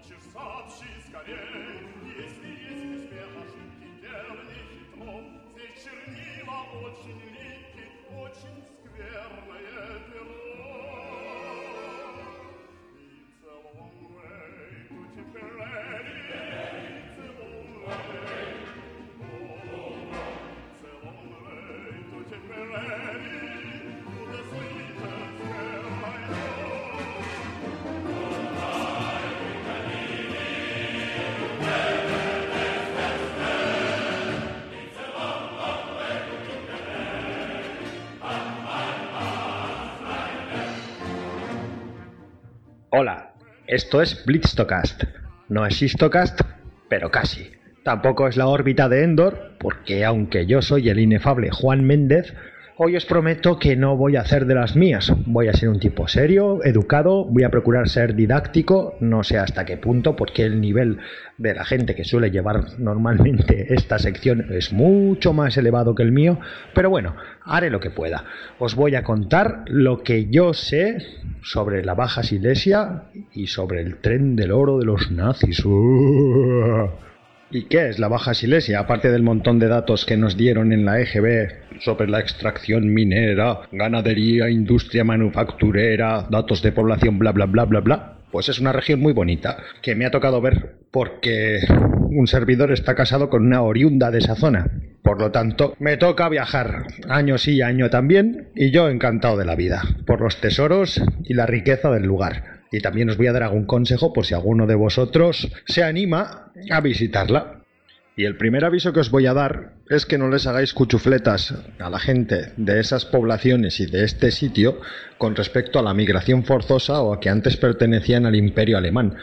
получишь, сообщи скорей. Если есть успех, ошибки верный хитро. Здесь чернила очень липкий, очень скверное перо. Hola, esto es Blitztocast. No es Histocast, pero casi. Tampoco es la órbita de Endor, porque aunque yo soy el inefable Juan Méndez, Hoy os prometo que no voy a hacer de las mías. Voy a ser un tipo serio, educado, voy a procurar ser didáctico, no sé hasta qué punto, porque el nivel de la gente que suele llevar normalmente esta sección es mucho más elevado que el mío, pero bueno, haré lo que pueda. Os voy a contar lo que yo sé sobre la Baja Silesia y sobre el tren del oro de los nazis. ¿Y qué es la Baja Silesia? Aparte del montón de datos que nos dieron en la EGB sobre la extracción minera, ganadería, industria manufacturera, datos de población, bla, bla, bla, bla, bla. Pues es una región muy bonita, que me ha tocado ver porque un servidor está casado con una oriunda de esa zona. Por lo tanto, me toca viajar año sí, año también, y yo encantado de la vida, por los tesoros y la riqueza del lugar. Y también os voy a dar algún consejo por si alguno de vosotros se anima a visitarla. Y el primer aviso que os voy a dar es que no les hagáis cuchufletas a la gente de esas poblaciones y de este sitio con respecto a la migración forzosa o a que antes pertenecían al imperio alemán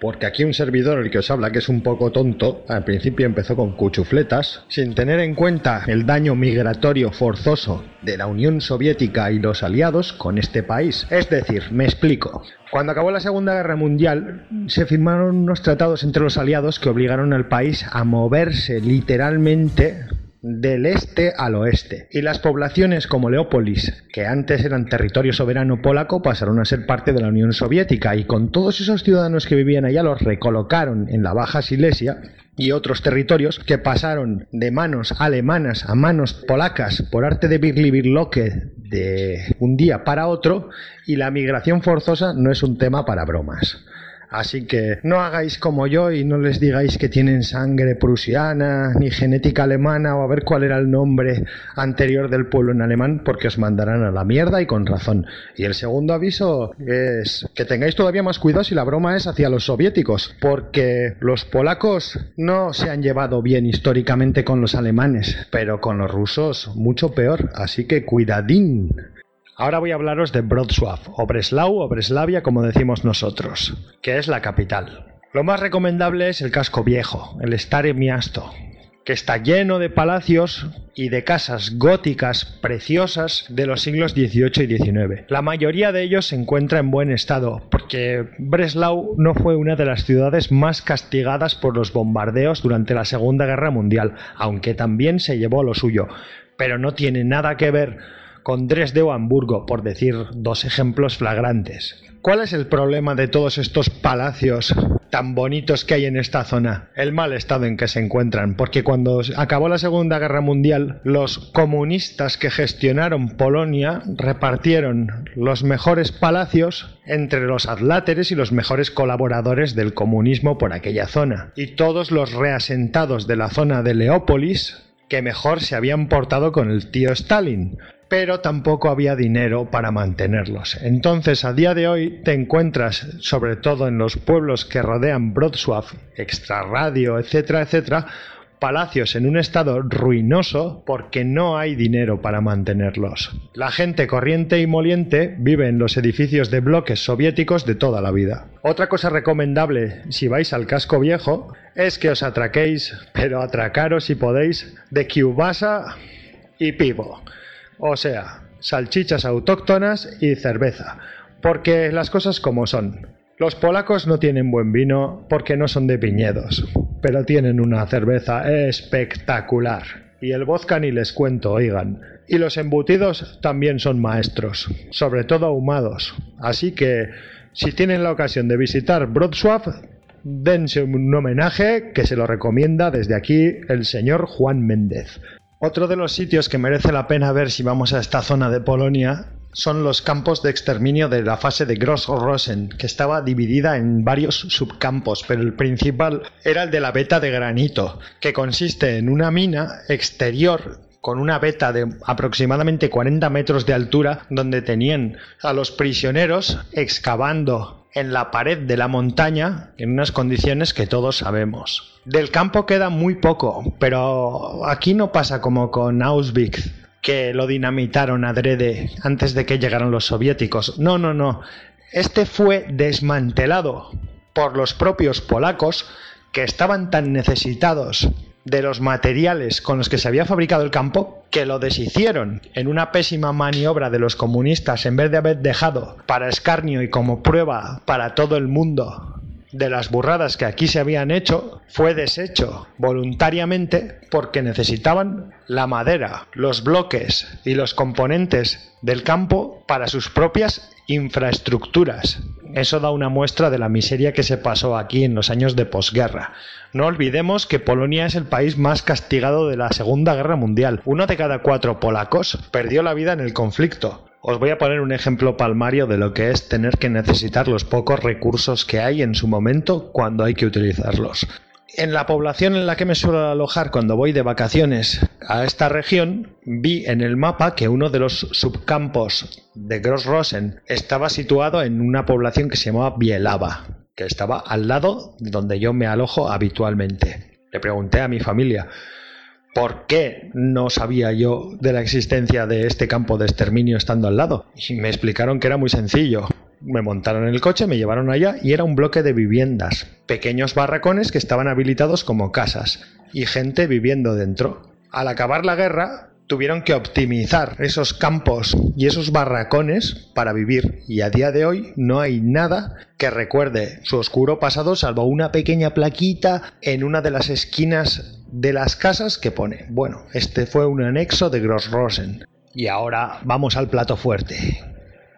porque aquí un servidor, el que os habla, que es un poco tonto, al principio empezó con cuchufletas, sin tener en cuenta el daño migratorio forzoso de la Unión Soviética y los aliados con este país. Es decir, me explico. Cuando acabó la Segunda Guerra Mundial, se firmaron unos tratados entre los aliados que obligaron al país a moverse literalmente del este al oeste. Y las poblaciones como Leópolis, que antes eran territorio soberano polaco, pasaron a ser parte de la Unión Soviética y con todos esos ciudadanos que vivían allá los recolocaron en la Baja Silesia y otros territorios que pasaron de manos alemanas a manos polacas por arte de Birli-Birloque de un día para otro y la migración forzosa no es un tema para bromas. Así que no hagáis como yo y no les digáis que tienen sangre prusiana ni genética alemana o a ver cuál era el nombre anterior del pueblo en alemán porque os mandarán a la mierda y con razón. Y el segundo aviso es que tengáis todavía más cuidado si la broma es hacia los soviéticos porque los polacos no se han llevado bien históricamente con los alemanes, pero con los rusos mucho peor. Así que cuidadín. Ahora voy a hablaros de Wrocław, o Breslau, o Breslavia, como decimos nosotros, que es la capital. Lo más recomendable es el casco viejo, el Stare Miasto, que está lleno de palacios y de casas góticas preciosas de los siglos XVIII y XIX. La mayoría de ellos se encuentra en buen estado, porque Breslau no fue una de las ciudades más castigadas por los bombardeos durante la Segunda Guerra Mundial, aunque también se llevó lo suyo, pero no tiene nada que ver con Dresde o Hamburgo, por decir dos ejemplos flagrantes. ¿Cuál es el problema de todos estos palacios tan bonitos que hay en esta zona? El mal estado en que se encuentran, porque cuando acabó la Segunda Guerra Mundial, los comunistas que gestionaron Polonia repartieron los mejores palacios entre los adláteres y los mejores colaboradores del comunismo por aquella zona. Y todos los reasentados de la zona de Leópolis que mejor se habían portado con el tío Stalin pero tampoco había dinero para mantenerlos. Entonces, a día de hoy te encuentras, sobre todo en los pueblos que rodean Wrocław, extrarradio, etcétera, etcétera, palacios en un estado ruinoso porque no hay dinero para mantenerlos. La gente corriente y moliente vive en los edificios de bloques soviéticos de toda la vida. Otra cosa recomendable si vais al casco viejo es que os atraquéis, pero atracaros si podéis, de kiubasa y pivo. O sea, salchichas autóctonas y cerveza. Porque las cosas como son. Los polacos no tienen buen vino porque no son de viñedos, pero tienen una cerveza espectacular. Y el vodka ni les cuento, oigan. Y los embutidos también son maestros, sobre todo ahumados. Así que, si tienen la ocasión de visitar Wrocław, dense un homenaje que se lo recomienda desde aquí el señor Juan Méndez. Otro de los sitios que merece la pena ver si vamos a esta zona de Polonia son los campos de exterminio de la fase de Gross-Rosen, que estaba dividida en varios subcampos, pero el principal era el de la beta de granito, que consiste en una mina exterior con una beta de aproximadamente 40 metros de altura, donde tenían a los prisioneros excavando en la pared de la montaña en unas condiciones que todos sabemos. Del campo queda muy poco, pero aquí no pasa como con Auschwitz, que lo dinamitaron adrede antes de que llegaran los soviéticos. No, no, no. Este fue desmantelado por los propios polacos que estaban tan necesitados de los materiales con los que se había fabricado el campo que lo deshicieron en una pésima maniobra de los comunistas en vez de haber dejado para escarnio y como prueba para todo el mundo de las burradas que aquí se habían hecho fue deshecho voluntariamente porque necesitaban la madera, los bloques y los componentes del campo para sus propias infraestructuras. Eso da una muestra de la miseria que se pasó aquí en los años de posguerra. No olvidemos que Polonia es el país más castigado de la Segunda Guerra Mundial. Uno de cada cuatro polacos perdió la vida en el conflicto. Os voy a poner un ejemplo palmario de lo que es tener que necesitar los pocos recursos que hay en su momento cuando hay que utilizarlos. En la población en la que me suelo alojar cuando voy de vacaciones a esta región, vi en el mapa que uno de los subcampos de Grossrosen estaba situado en una población que se llamaba Bielava, que estaba al lado de donde yo me alojo habitualmente. Le pregunté a mi familia, ¿Por qué no sabía yo de la existencia de este campo de exterminio estando al lado? Y me explicaron que era muy sencillo. Me montaron en el coche, me llevaron allá y era un bloque de viviendas, pequeños barracones que estaban habilitados como casas y gente viviendo dentro. Al acabar la guerra, tuvieron que optimizar esos campos y esos barracones para vivir y a día de hoy no hay nada que recuerde su oscuro pasado salvo una pequeña plaquita en una de las esquinas de las casas que pone, bueno, este fue un anexo de Grossrosen. Y ahora vamos al plato fuerte.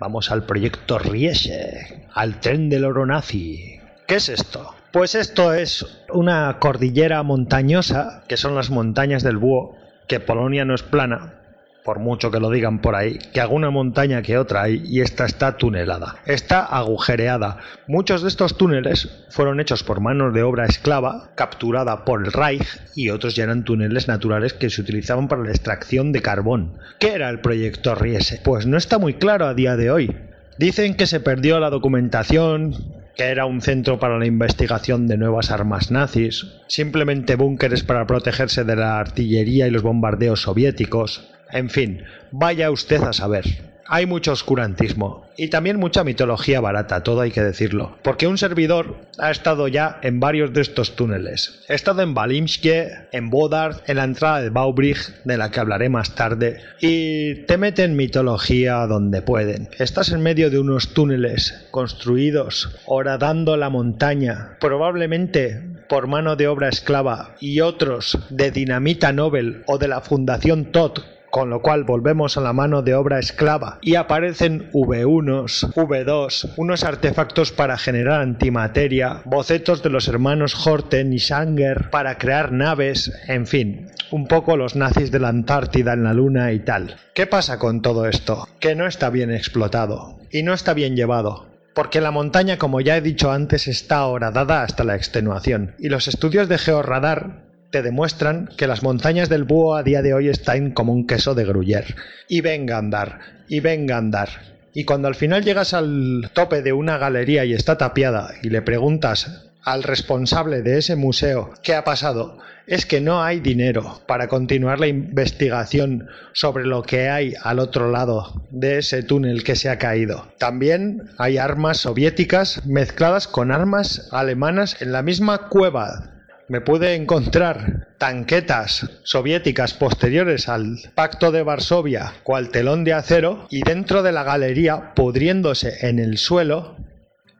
Vamos al proyecto Riese, al tren del oro nazi. ¿Qué es esto? Pues esto es una cordillera montañosa, que son las montañas del Búho, que Polonia no es plana, por mucho que lo digan por ahí, que alguna montaña que otra hay y esta está tunelada, está agujereada. Muchos de estos túneles fueron hechos por manos de obra esclava, capturada por el Reich, y otros ya eran túneles naturales que se utilizaban para la extracción de carbón. ¿Qué era el proyecto Riese? Pues no está muy claro a día de hoy. Dicen que se perdió la documentación, que era un centro para la investigación de nuevas armas nazis, simplemente búnkeres para protegerse de la artillería y los bombardeos soviéticos, en fin, vaya usted a saber. Hay mucho oscurantismo y también mucha mitología barata, todo hay que decirlo, porque un servidor ha estado ya en varios de estos túneles. He estado en Balimskie, en Bodard, en la entrada de Baubrich, de la que hablaré más tarde, y te meten mitología donde pueden. Estás en medio de unos túneles construidos horadando la montaña, probablemente por mano de obra esclava y otros de dinamita Nobel o de la Fundación Todd con lo cual volvemos a la mano de obra esclava y aparecen V1, V2, unos artefactos para generar antimateria, bocetos de los hermanos Horten y Sanger para crear naves, en fin, un poco los nazis de la Antártida en la Luna y tal. ¿Qué pasa con todo esto? Que no está bien explotado y no está bien llevado. Porque la montaña, como ya he dicho antes, está horadada hasta la extenuación, y los estudios de georradar te demuestran que las montañas del búho a día de hoy están como un queso de gruyer. Y venga a andar, y venga a andar. Y cuando al final llegas al tope de una galería y está tapiada y le preguntas al responsable de ese museo qué ha pasado, es que no hay dinero para continuar la investigación sobre lo que hay al otro lado de ese túnel que se ha caído. También hay armas soviéticas mezcladas con armas alemanas en la misma cueva me pude encontrar tanquetas soviéticas posteriores al Pacto de Varsovia, cual telón de acero, y dentro de la galería, pudriéndose en el suelo,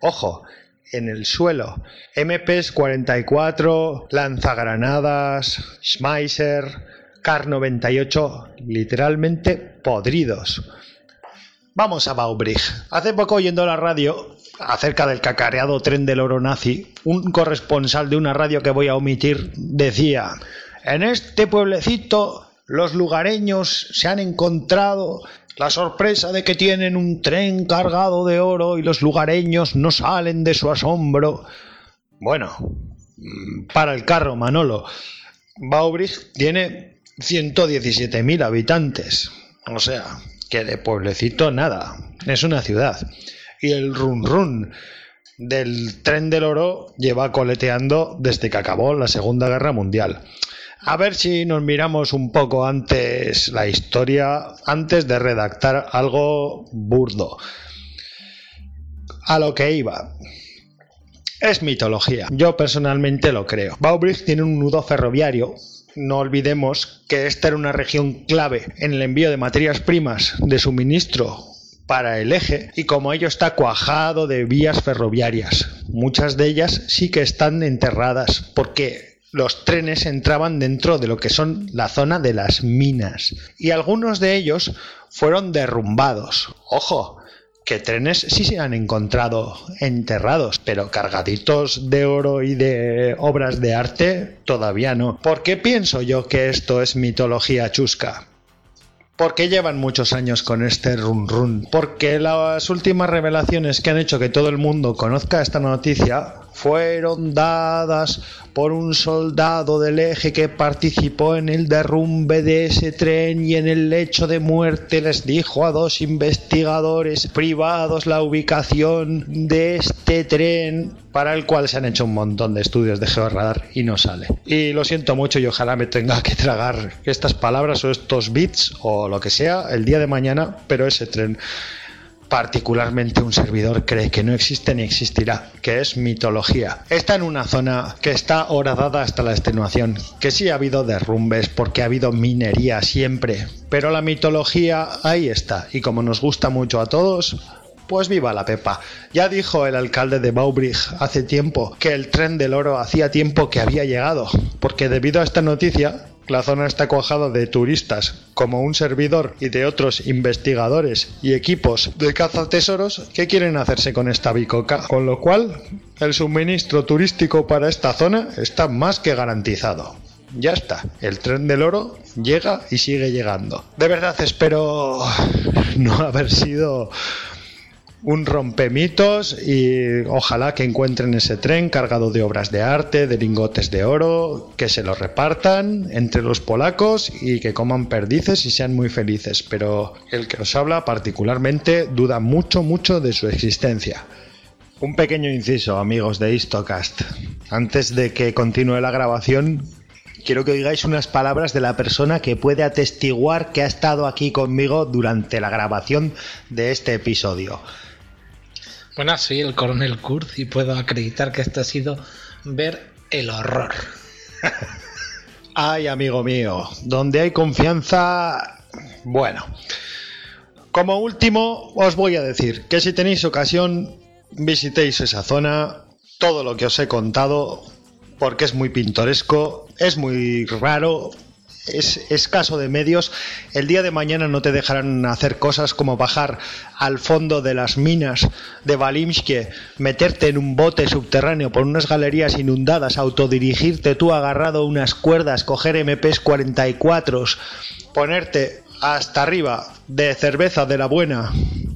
ojo, en el suelo, MPs 44, lanzagranadas, Schmeiser, Kar 98, literalmente podridos. Vamos a Baubrich. Hace poco oyendo la radio acerca del cacareado tren del oro nazi, un corresponsal de una radio que voy a omitir decía, en este pueblecito los lugareños se han encontrado la sorpresa de que tienen un tren cargado de oro y los lugareños no salen de su asombro. Bueno, mm, para el carro, Manolo. Baubrich tiene 117.000 habitantes. O sea, que de pueblecito nada. Es una ciudad. Y el run run del tren del oro lleva coleteando desde que acabó la Segunda Guerra Mundial. A ver si nos miramos un poco antes la historia, antes de redactar algo burdo. A lo que iba. Es mitología. Yo personalmente lo creo. Baubrich tiene un nudo ferroviario. No olvidemos que esta era una región clave en el envío de materias primas de suministro para el eje y como ello está cuajado de vías ferroviarias. Muchas de ellas sí que están enterradas porque los trenes entraban dentro de lo que son la zona de las minas y algunos de ellos fueron derrumbados. Ojo, que trenes sí se han encontrado enterrados, pero cargaditos de oro y de obras de arte todavía no. ¿Por qué pienso yo que esto es mitología chusca? Porque llevan muchos años con este run run. Porque las últimas revelaciones que han hecho que todo el mundo conozca esta noticia fueron dadas por un soldado del eje que participó en el derrumbe de ese tren y en el lecho de muerte les dijo a dos investigadores privados la ubicación de este tren para el cual se han hecho un montón de estudios de georradar y no sale. Y lo siento mucho y ojalá me tenga que tragar estas palabras o estos bits o lo que sea el día de mañana, pero ese tren particularmente un servidor cree que no existe ni existirá, que es mitología. Está en una zona que está horadada hasta la extenuación, que sí ha habido derrumbes porque ha habido minería siempre, pero la mitología ahí está, y como nos gusta mucho a todos, pues viva la Pepa. Ya dijo el alcalde de Baubrich hace tiempo que el tren del oro hacía tiempo que había llegado, porque debido a esta noticia la zona está cuajada de turistas, como un servidor y de otros investigadores y equipos de caza tesoros que quieren hacerse con esta bicoca, con lo cual el suministro turístico para esta zona está más que garantizado. Ya está, el tren del oro llega y sigue llegando. De verdad espero no haber sido un rompemitos y ojalá que encuentren ese tren cargado de obras de arte, de lingotes de oro, que se lo repartan entre los polacos y que coman perdices y sean muy felices. Pero el que os habla particularmente duda mucho, mucho de su existencia. Un pequeño inciso, amigos de Histocast. Antes de que continúe la grabación, quiero que oigáis unas palabras de la persona que puede atestiguar que ha estado aquí conmigo durante la grabación de este episodio. Buenas, soy el coronel Kurz y puedo acreditar que esto ha sido ver el horror. Ay, amigo mío, donde hay confianza... Bueno, como último os voy a decir que si tenéis ocasión visitéis esa zona, todo lo que os he contado, porque es muy pintoresco, es muy raro, es escaso de medios, el día de mañana no te dejarán hacer cosas como bajar al fondo de las minas de Balimsky, meterte en un bote subterráneo por unas galerías inundadas, autodirigirte tú agarrado unas cuerdas, coger MPs 44, ponerte hasta arriba de cerveza de la buena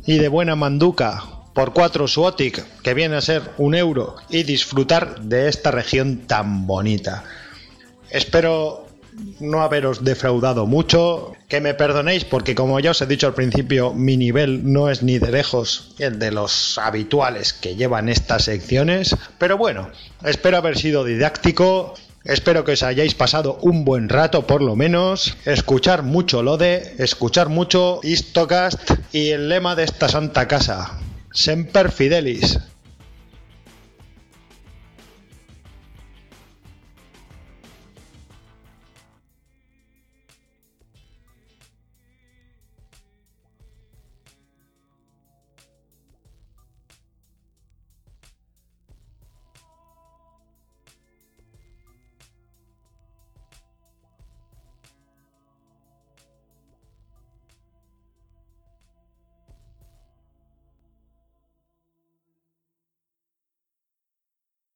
y de buena manduca por 4 suotic, que viene a ser un euro, y disfrutar de esta región tan bonita. Espero no haberos defraudado mucho, que me perdonéis porque como ya os he dicho al principio, mi nivel no es ni de lejos el de los habituales que llevan estas secciones, pero bueno, espero haber sido didáctico, Espero que os hayáis pasado un buen rato por lo menos, escuchar mucho lo de, escuchar mucho Istocast y el lema de esta santa casa, Semper Fidelis.